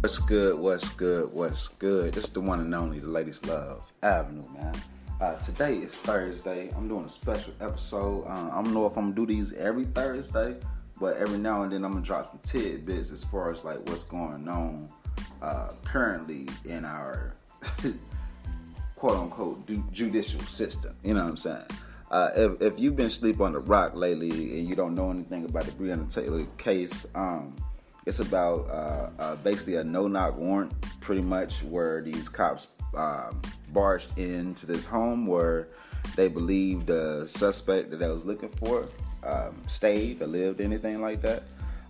What's good? What's good? What's good? This is the one and only, the Ladies Love Avenue, man. Uh, today is Thursday. I'm doing a special episode. Uh, I don't know if I'm gonna do these every Thursday, but every now and then I'm gonna drop some tidbits as far as like what's going on uh, currently in our quote unquote judicial system. You know what I'm saying? Uh, if, if you've been sleep on the rock lately and you don't know anything about the Breonna Taylor case, um, it's about uh, uh, basically a no-knock warrant, pretty much, where these cops um, barged into this home where they believed the suspect that they was looking for um, stayed or lived, anything like that,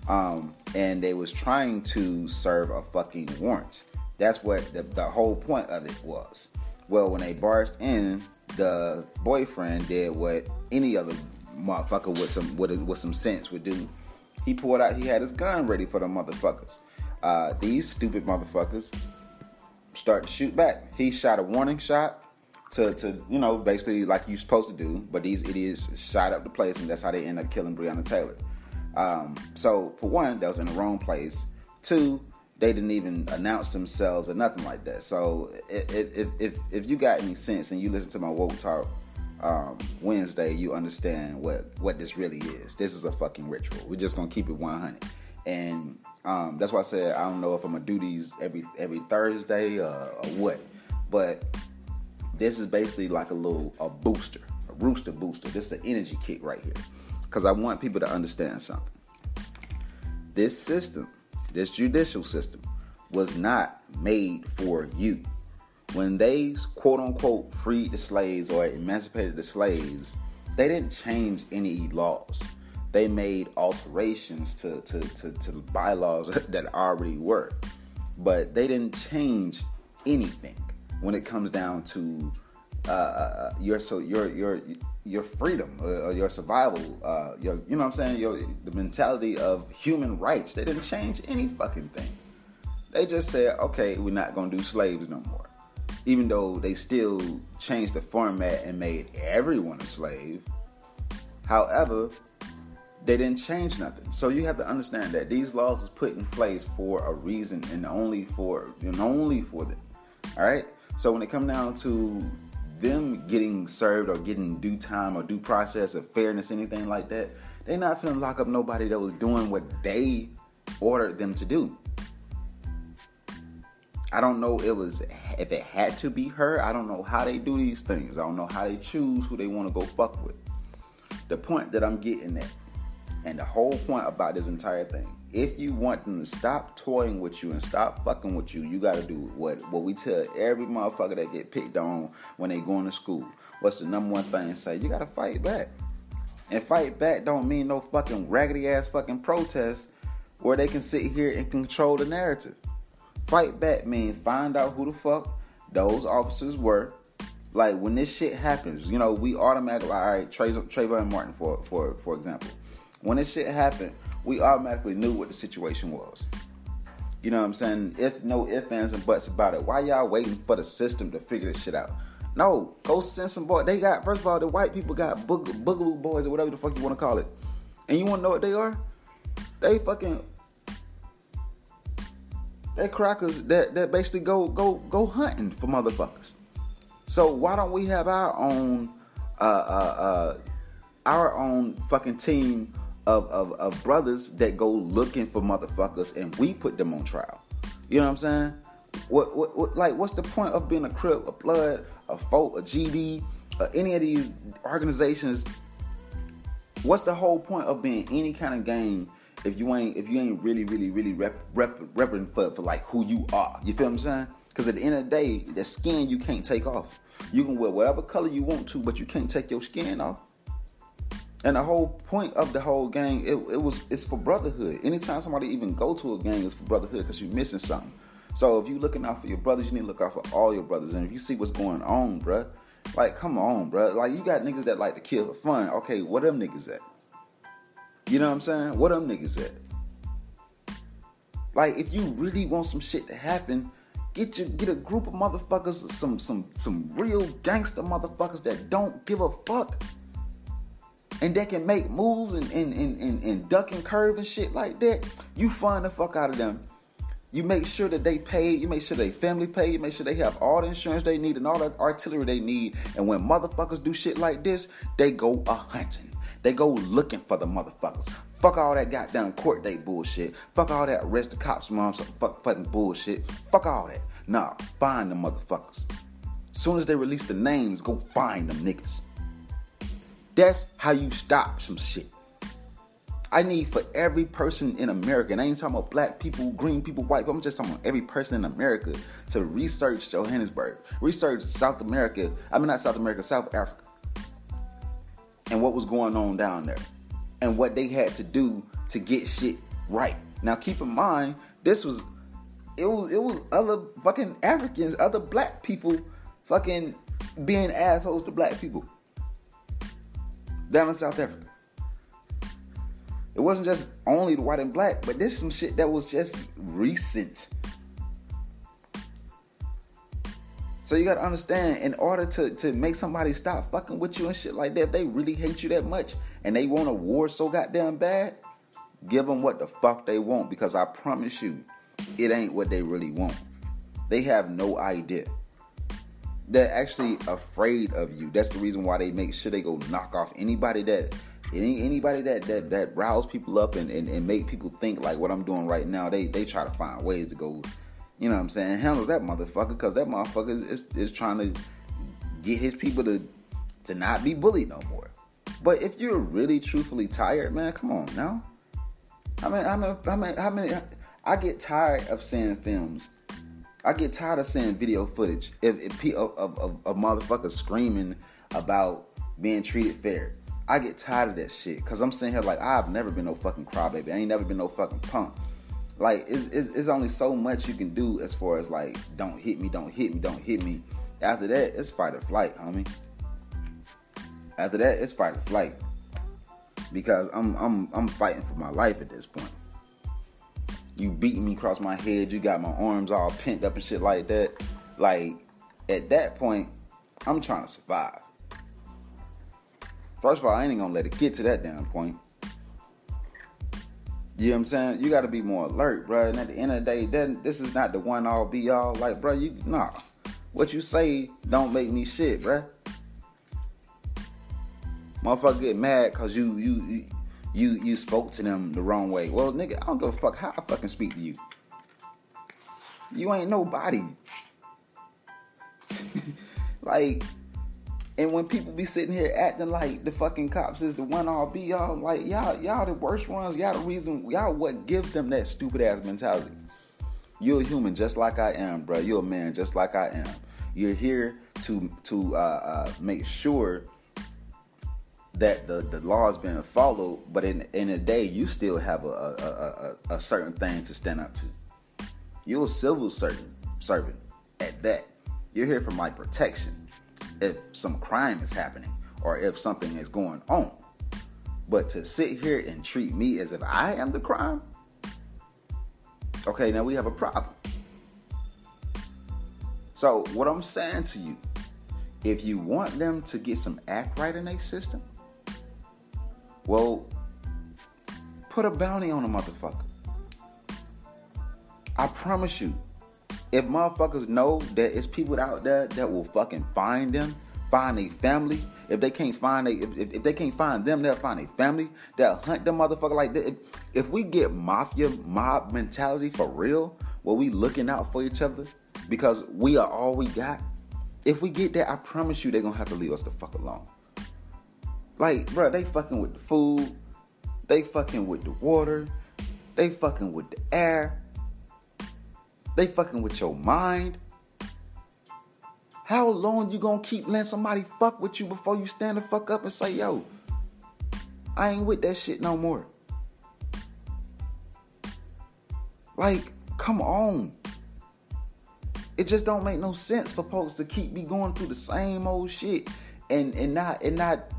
um, and they was trying to serve a fucking warrant. That's what the, the whole point of it was. Well, when they barged in, the boyfriend did what any other motherfucker with some with, with some sense would do. He pulled out. He had his gun ready for the motherfuckers. Uh, these stupid motherfuckers start to shoot back. He shot a warning shot to, to you know basically like you're supposed to do, but these idiots shot up the place, and that's how they end up killing Breonna Taylor. Um, so for one, that was in the wrong place. Two, they didn't even announce themselves or nothing like that. So if if if, if you got any sense and you listen to my woke talk um, Wednesday, you understand what what this really is. This is a fucking ritual. We're just gonna keep it 100, and um, that's why I said I don't know if I'm gonna do these every every Thursday uh, or what, but this is basically like a little a booster, a rooster booster. This is an energy kick right here, because I want people to understand something. This system this judicial system was not made for you. When they quote unquote freed the slaves or emancipated the slaves, they didn't change any laws. They made alterations to, to, to, to bylaws that already were. But they didn't change anything when it comes down to uh, uh your so your your your freedom uh, or your survival, uh, your, you know what I'm saying? Your, the mentality of human rights. They didn't change any fucking thing. They just said, okay, we're not gonna do slaves no more. Even though they still changed the format and made everyone a slave. However, they didn't change nothing. So you have to understand that these laws is put in place for a reason and only for and only for them. All right. So when it comes down to them getting served or getting due time or due process or fairness, anything like that, they not finna lock up nobody that was doing what they ordered them to do. I don't know it was if it had to be her. I don't know how they do these things. I don't know how they choose who they want to go fuck with. The point that I'm getting at, and the whole point about this entire thing, if you want them to stop toying with you and stop fucking with you, you gotta do what what we tell every motherfucker that get picked on when they going to school. What's the number one thing? Say you gotta fight back. And fight back don't mean no fucking raggedy ass fucking protest where they can sit here and control the narrative. Fight back man. find out who the fuck those officers were. Like when this shit happens, you know, we automatically all right, Trayvon Martin for for for example. When this shit happened, we automatically knew what the situation was. You know what I'm saying? If no ifs, ands, and buts about it, why y'all waiting for the system to figure this shit out? No, go send some boy. They got first of all, the white people got boog- boogaloo boys or whatever the fuck you want to call it. And you want to know what they are? They fucking they crackers that that basically go go go hunting for motherfuckers. So why don't we have our own uh uh uh our own fucking team of, of, of brothers that go looking for motherfuckers and we put them on trial. You know what I'm saying? What, what, what like what's the point of being a Crip, a Blood, a Folk, a GD, uh, any of these organizations? What's the whole point of being any kind of gang if you ain't if you ain't really really really rep, rep, repping for, for like who you are? You feel what I'm saying? Because at the end of the day, the skin you can't take off. You can wear whatever color you want to, but you can't take your skin off. And the whole point of the whole gang, it, it was it's for brotherhood. Anytime somebody even go to a gang, it's for brotherhood because you're missing something. So if you looking out for your brothers, you need to look out for all your brothers. And if you see what's going on, bruh, like come on, bruh. Like you got niggas that like to kill for fun. Okay, what them niggas at? You know what I'm saying? What them niggas at? Like if you really want some shit to happen, get your get a group of motherfuckers, some some some real gangster motherfuckers that don't give a fuck and they can make moves and, and, and, and, and duck and curve and shit like that, you find the fuck out of them. You make sure that they pay. You make sure they family pay. You make sure they have all the insurance they need and all the artillery they need. And when motherfuckers do shit like this, they go a hunting. They go looking for the motherfuckers. Fuck all that goddamn court date bullshit. Fuck all that arrest the cops, mom, fuck fucking bullshit. Fuck all that. Nah, find the motherfuckers. Soon as they release the names, go find them niggas. That's how you stop some shit. I need for every person in America, and I ain't talking about black people, green people, white people, I'm just talking about every person in America to research Johannesburg, research South America, I mean, not South America, South Africa, and what was going on down there, and what they had to do to get shit right. Now, keep in mind, this was, it was, it was other fucking Africans, other black people fucking being assholes to black people down in South Africa. It wasn't just only the white and black, but there's some shit that was just recent. So you gotta understand, in order to, to make somebody stop fucking with you and shit like that, if they really hate you that much and they want a war so goddamn bad, give them what the fuck they want because I promise you, it ain't what they really want. They have no idea. They're actually afraid of you. That's the reason why they make sure they go knock off anybody that any, anybody that that that riles people up and, and, and make people think like what I'm doing right now, they they try to find ways to go, you know what I'm saying, handle that motherfucker because that motherfucker is, is trying to get his people to to not be bullied no more. But if you're really truthfully tired, man, come on now. I mean, I mean, I mean, how many? I get tired of seeing films. I get tired of seeing video footage if of, of, of motherfuckers screaming about being treated fair. I get tired of that shit because I'm sitting here like I've never been no fucking crybaby. I ain't never been no fucking punk. Like it's, it's, it's only so much you can do as far as like don't hit me, don't hit me, don't hit me. After that, it's fight or flight, homie. After that, it's fight or flight because I'm I'm I'm fighting for my life at this point. You beating me across my head, you got my arms all pent up and shit like that. Like at that point, I'm trying to survive. First of all, I ain't gonna let it get to that damn point. You know what I'm saying? You gotta be more alert, bro. And at the end of the day, then this is not the one all be all. Like, bro, you nah. What you say don't make me shit, bro. Motherfucker get mad cause you you you you spoke to them the wrong way. Well, nigga, I don't give a fuck how I fucking speak to you. You ain't nobody. like and when people be sitting here acting like the fucking cops is the one all be all, like y'all, y'all the worst ones. Y'all the reason. Y'all what give them that stupid ass mentality. You're a human just like I am, bro. You're a man just like I am. You're here to to uh, uh, make sure that the, the law is being followed, but in in a day you still have a a, a, a certain thing to stand up to. You're a civil servant servant at that. You're here for my protection if some crime is happening or if something is going on. But to sit here and treat me as if I am the crime, okay, now we have a problem. So, what I'm saying to you, if you want them to get some act right in their system, well, put a bounty on a motherfucker. I promise you, if motherfuckers know that it's people out there that will fucking find them, find a family. If they can't find a, if, if they can't find them, they'll find a family. They'll hunt them motherfucker like. If, if we get mafia mob mentality for real, where we looking out for each other because we are all we got. If we get that, I promise you they're gonna have to leave us the fuck alone. Like, bro, they fucking with the food, they fucking with the water, they fucking with the air, they fucking with your mind. How long you gonna keep letting somebody fuck with you before you stand the fuck up and say, yo, I ain't with that shit no more? Like, come on. It just don't make no sense for folks to keep me going through the same old shit and and not and not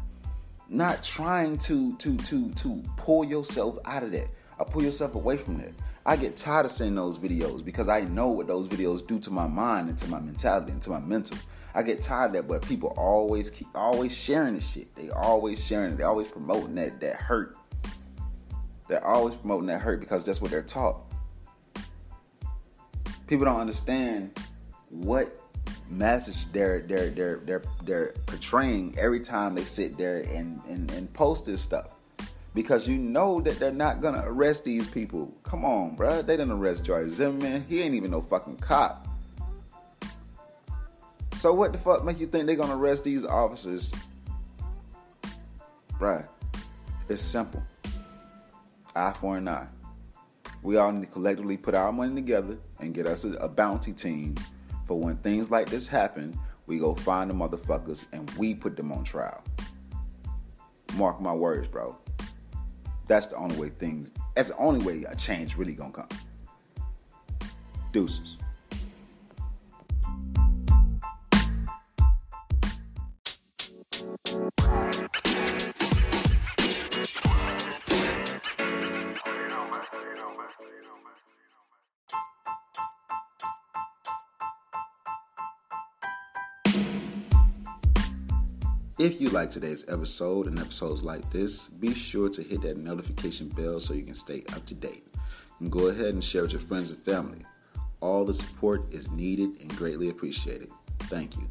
not trying to to to to pull yourself out of that or pull yourself away from that. I get tired of seeing those videos because I know what those videos do to my mind and to my mentality and to my mental. I get tired of that, but people always keep always sharing the shit. They always sharing it. They always promoting that that hurt. They're always promoting that hurt because that's what they're taught. People don't understand what message they're they're they're they're they're portraying every time they sit there and and, and post this stuff. Because you know that they're not gonna arrest these people. Come on, bro. They didn't arrest George Zimmerman. He ain't even no fucking cop. So what the fuck make you think they're gonna arrest these officers? Bruh, it's simple. Eye for an eye. We all need to collectively put our money together and get us a, a bounty team for when things like this happen, we go find the motherfuckers and we put them on trial. Mark my words, bro. That's the only way things that's the only way a change really gonna come. Deuces. If you like today's episode and episodes like this, be sure to hit that notification bell so you can stay up to date. And go ahead and share with your friends and family. All the support is needed and greatly appreciated. Thank you.